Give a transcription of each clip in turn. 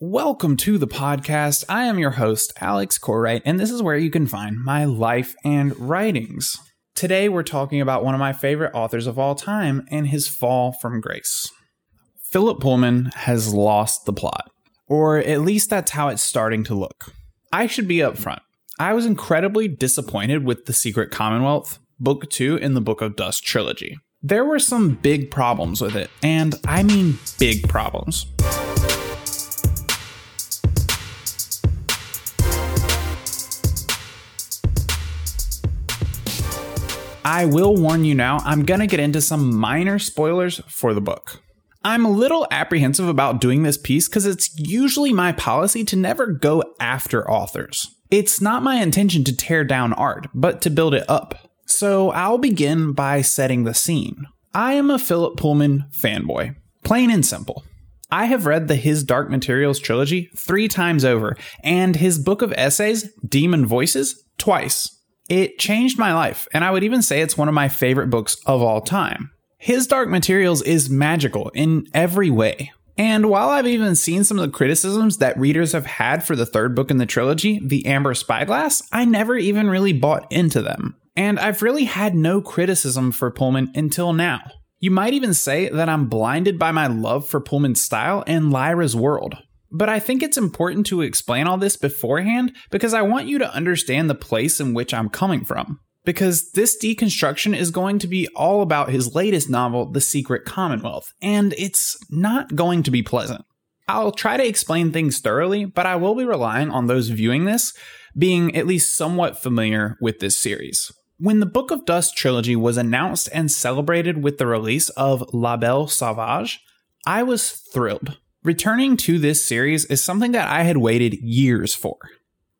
Welcome to the podcast. I am your host, Alex Cortright, and this is where you can find my life and writings. Today, we're talking about one of my favorite authors of all time and his fall from grace. Philip Pullman has lost the plot, or at least that's how it's starting to look. I should be upfront. I was incredibly disappointed with The Secret Commonwealth, Book 2 in the Book of Dust trilogy. There were some big problems with it, and I mean big problems. I will warn you now, I'm going to get into some minor spoilers for the book. I'm a little apprehensive about doing this piece because it's usually my policy to never go after authors. It's not my intention to tear down art, but to build it up. So I'll begin by setting the scene. I am a Philip Pullman fanboy, plain and simple. I have read the His Dark Materials trilogy three times over, and his book of essays, Daemon Voices, twice. It changed my life, and I would even say it's one of my favorite books of all time. His Dark Materials is magical in every way. And while I've even seen some of the criticisms that readers have had for the third book in the trilogy, The Amber Spyglass, I never even really bought into them. And I've really had no criticism for Pullman until now. You might even say that I'm blinded by my love for Pullman's style and Lyra's world. But I think it's important to explain all this beforehand because I want you to understand the place in which I'm coming from. Because this deconstruction is going to be all about his latest novel, The Secret Commonwealth, and it's not going to be pleasant. I'll try to explain things thoroughly, but I will be relying on those viewing this being at least somewhat familiar with this series. When the Book of Dust trilogy was announced and celebrated with the release of La Belle Sauvage, I was thrilled. Returning to this series is something that I had waited years for.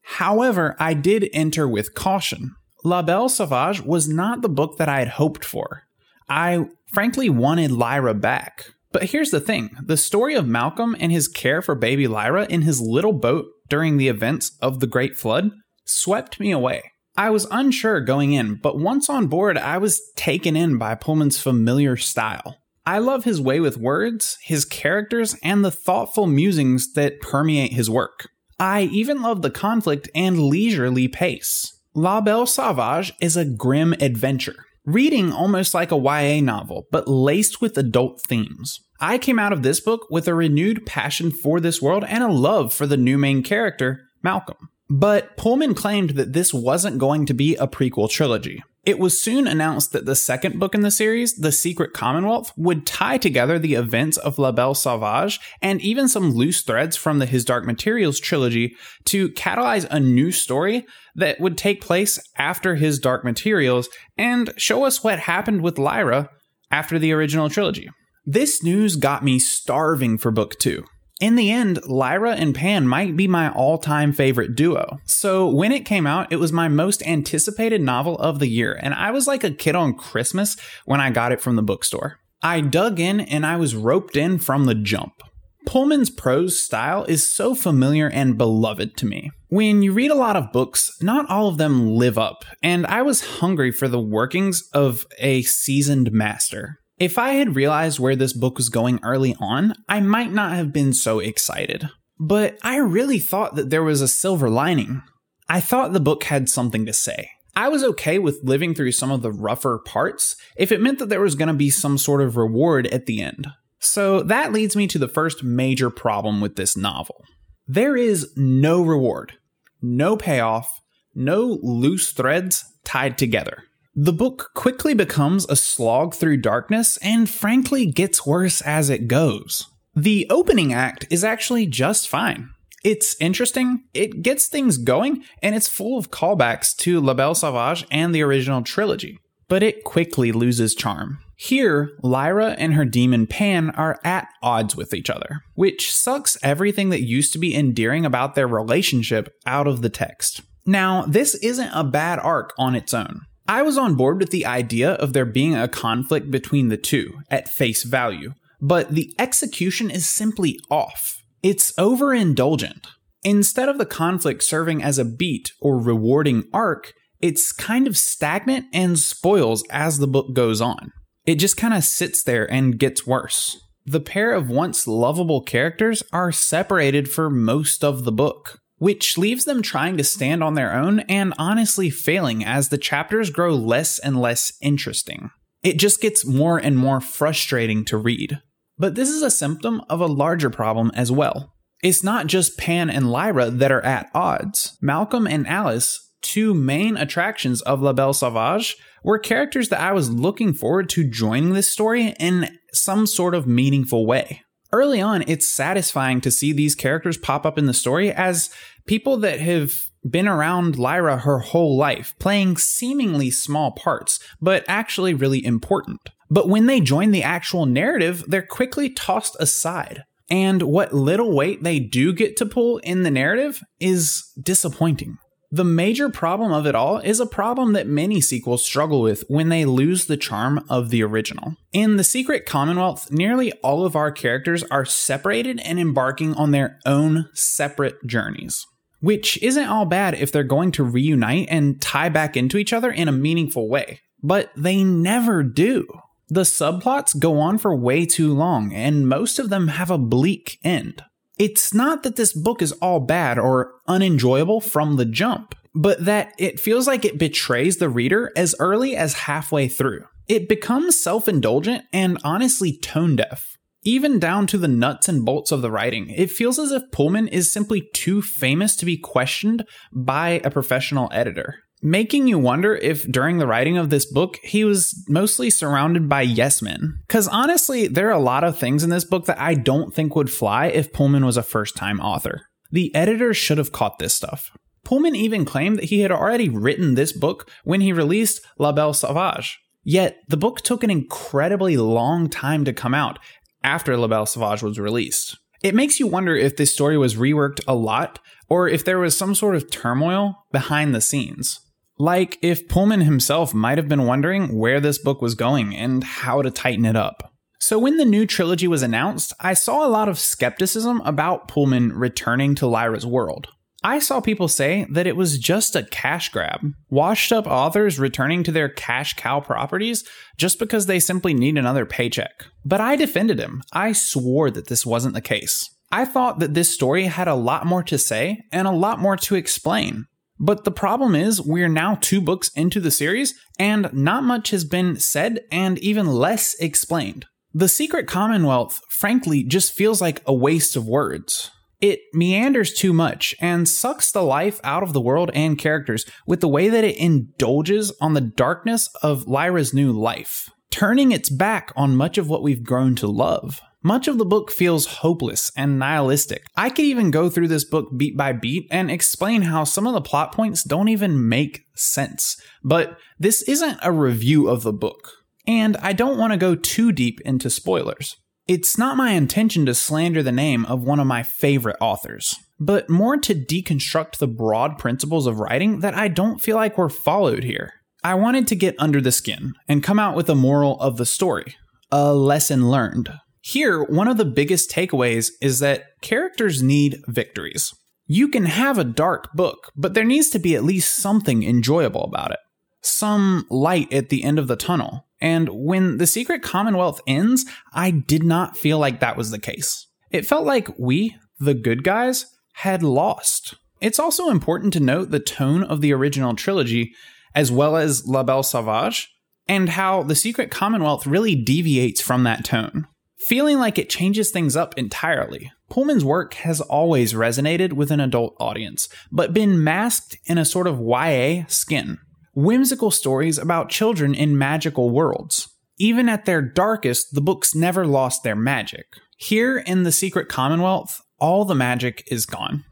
However, I did enter with caution. La Belle Sauvage was not the book that I had hoped for. I frankly wanted Lyra back. But here's the thing the story of Malcolm and his care for baby Lyra in his little boat during the events of the Great Flood swept me away. I was unsure going in, but once on board, I was taken in by Pullman's familiar style. I love his way with words, his characters, and the thoughtful musings that permeate his work. I even love the conflict and leisurely pace. La Belle Sauvage is a grim adventure, reading almost like a YA novel, but laced with adult themes. I came out of this book with a renewed passion for this world and a love for the new main character, Malcolm. But Pullman claimed that this wasn't going to be a prequel trilogy. It was soon announced that the second book in the series, The Secret Commonwealth, would tie together the events of La Belle Sauvage and even some loose threads from the His Dark Materials trilogy to catalyze a new story that would take place after His Dark Materials and show us what happened with Lyra after the original trilogy. This news got me starving for book two. In the end, Lyra and Pan might be my all time favorite duo. So when it came out, it was my most anticipated novel of the year, and I was like a kid on Christmas when I got it from the bookstore. I dug in and I was roped in from the jump. Pullman's prose style is so familiar and beloved to me. When you read a lot of books, not all of them live up, and I was hungry for the workings of a seasoned master. If I had realized where this book was going early on, I might not have been so excited. But I really thought that there was a silver lining. I thought the book had something to say. I was okay with living through some of the rougher parts if it meant that there was going to be some sort of reward at the end. So that leads me to the first major problem with this novel. There is no reward, no payoff, no loose threads tied together. The book quickly becomes a slog through darkness and frankly gets worse as it goes. The opening act is actually just fine. It's interesting, it gets things going, and it's full of callbacks to La Belle Sauvage and the original trilogy. But it quickly loses charm. Here, Lyra and her daemon Pan are at odds with each other, which sucks everything that used to be endearing about their relationship out of the text. Now, this isn't a bad arc on its own. I was on board with the idea of there being a conflict between the two at face value, but the execution is simply off. It's overindulgent. Instead of the conflict serving as a beat or rewarding arc, it's kind of stagnant and spoils as the book goes on. It just kind of sits there and gets worse. the pair of once lovable characters are separated for most of the book, which leaves them trying to stand on their own and honestly failing as the chapters grow less and less interesting. It just gets more and more frustrating to read. But this is a symptom of a larger problem as well. It's not just Pan and Lyra that are at odds. Malcolm and Alice, two main attractions of La Belle Sauvage, were characters that I was looking forward to joining this story in some sort of meaningful way. Early on, it's satisfying to see these characters pop up in the story as people that have been around Lyra her whole life, playing seemingly small parts, but actually really important. But when they join the actual narrative, they're quickly tossed aside. And what little weight they do get to pull in the narrative is disappointing. The major problem of it all is a problem that many sequels struggle with when they lose the charm of the original. In The Secret Commonwealth, nearly all of our characters are separated and embarking on their own separate journeys. Which isn't all bad if they're going to reunite and tie back into each other in a meaningful way. But they never do. The subplots go on for way too long, and most of them have a bleak end. It's not that this book is all bad or unenjoyable from the jump, but that it feels like it betrays the reader as early as halfway through. It becomes self indulgent and honestly tone deaf. Even down to the nuts and bolts of the writing, it feels as if Pullman is simply too famous to be questioned by a professional editor making you wonder if during the writing of this book he was mostly surrounded by yes men. Because honestly, there are a lot of things in this book that I don't think would fly if Pullman was a first time author. The editor should have caught this stuff. Pullman even claimed that he had already written this book when he released La Belle Sauvage. Yet, the book took an incredibly long time to come out after La Belle Sauvage was released. It makes you wonder if this story was reworked a lot or if there was some sort of turmoil behind the scenes. Like if Pullman himself might have been wondering where this book was going and how to tighten it up. So, when the new trilogy was announced, I saw a lot of skepticism about Pullman returning to Lyra's world. I saw people say that it was just a cash grab, washed up authors returning to their cash cow properties just because they simply need another paycheck. But I defended him. I swore that this wasn't the case. I thought that this story had a lot more to say and a lot more to explain. But the problem is, we're now two books into the series, and not much has been said and even less explained. The Secret Commonwealth, frankly, just feels like a waste of words. It meanders too much and sucks the life out of the world and characters with the way that it indulges on the darkness of Lyra's new life, turning its back on much of what we've grown to love. Much of the book feels hopeless and nihilistic. I could even go through this book beat by beat and explain how some of the plot points don't even make sense. But this isn't a review of the book, and I don't want to go too deep into spoilers. It's not my intention to slander the name of one of my favorite authors, but more to deconstruct the broad principles of writing that I don't feel like were followed here. I wanted to get under the skin and come out with a moral of the story, a lesson learned. Here, one of the biggest takeaways is that characters need victories. You can have a dark book, but there needs to be at least something enjoyable about it. Some light at the end of the tunnel. And when The Secret Commonwealth ends, I did not feel like that was the case. It felt like we, the good guys, had lost. It's also important to note the tone of the original trilogy, as well as La Belle Sauvage, and how The Secret Commonwealth really deviates from that tone feeling like it changes things up entirely. Pullman's work has always resonated with an adult audience, but been masked in a sort of YA skin. Whimsical stories about children in magical worlds. Even at their darkest, the books never lost their magic. Here in The Secret Commonwealth, all the magic is gone.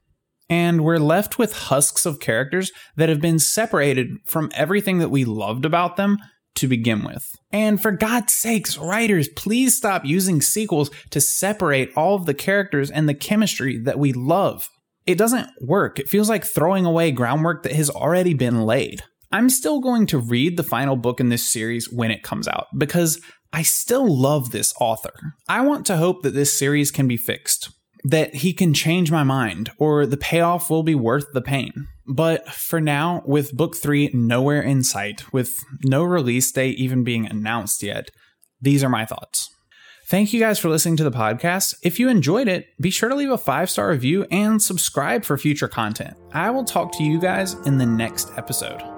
And we're left with husks of characters that have been separated from everything that we loved about them to begin with. And for God's sakes, writers, please stop using sequels to separate all of the characters and the chemistry that we love. It doesn't work. It feels like throwing away groundwork that has already been laid. I'm still going to read the final book in this series when it comes out because I still love this author. I want to hope that this series can be fixed that he can change my mind or the payoff will be worth the pain. But for now, with book three nowhere in sight, with no release date even being announced yet, these are my thoughts. Thank you guys for listening to the podcast. If you enjoyed it, be sure to leave a five star review and subscribe for future content. I will talk to you guys in the next episode.